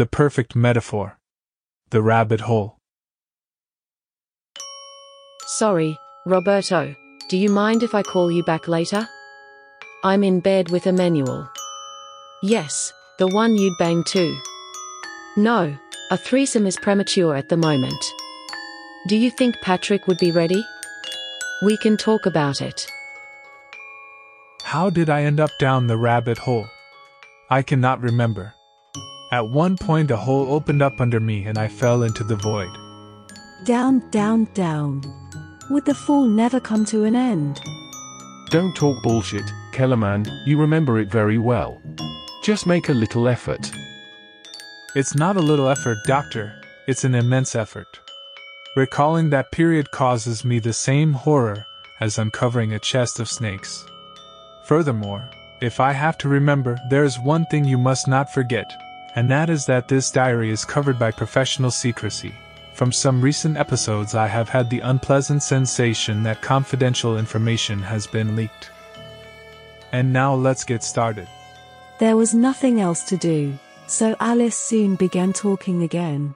The perfect metaphor. The rabbit hole. Sorry, Roberto, do you mind if I call you back later? I'm in bed with Emmanuel. Yes, the one you'd bang too. No, a threesome is premature at the moment. Do you think Patrick would be ready? We can talk about it. How did I end up down the rabbit hole? I cannot remember. At one point, a hole opened up under me and I fell into the void. Down, down, down. Would the fall never come to an end? Don't talk bullshit, Kellerman, you remember it very well. Just make a little effort. It's not a little effort, Doctor, it's an immense effort. Recalling that period causes me the same horror as uncovering a chest of snakes. Furthermore, if I have to remember, there is one thing you must not forget, and that is that this diary is covered by professional secrecy. From some recent episodes, I have had the unpleasant sensation that confidential information has been leaked. And now let's get started. There was nothing else to do, so Alice soon began talking again.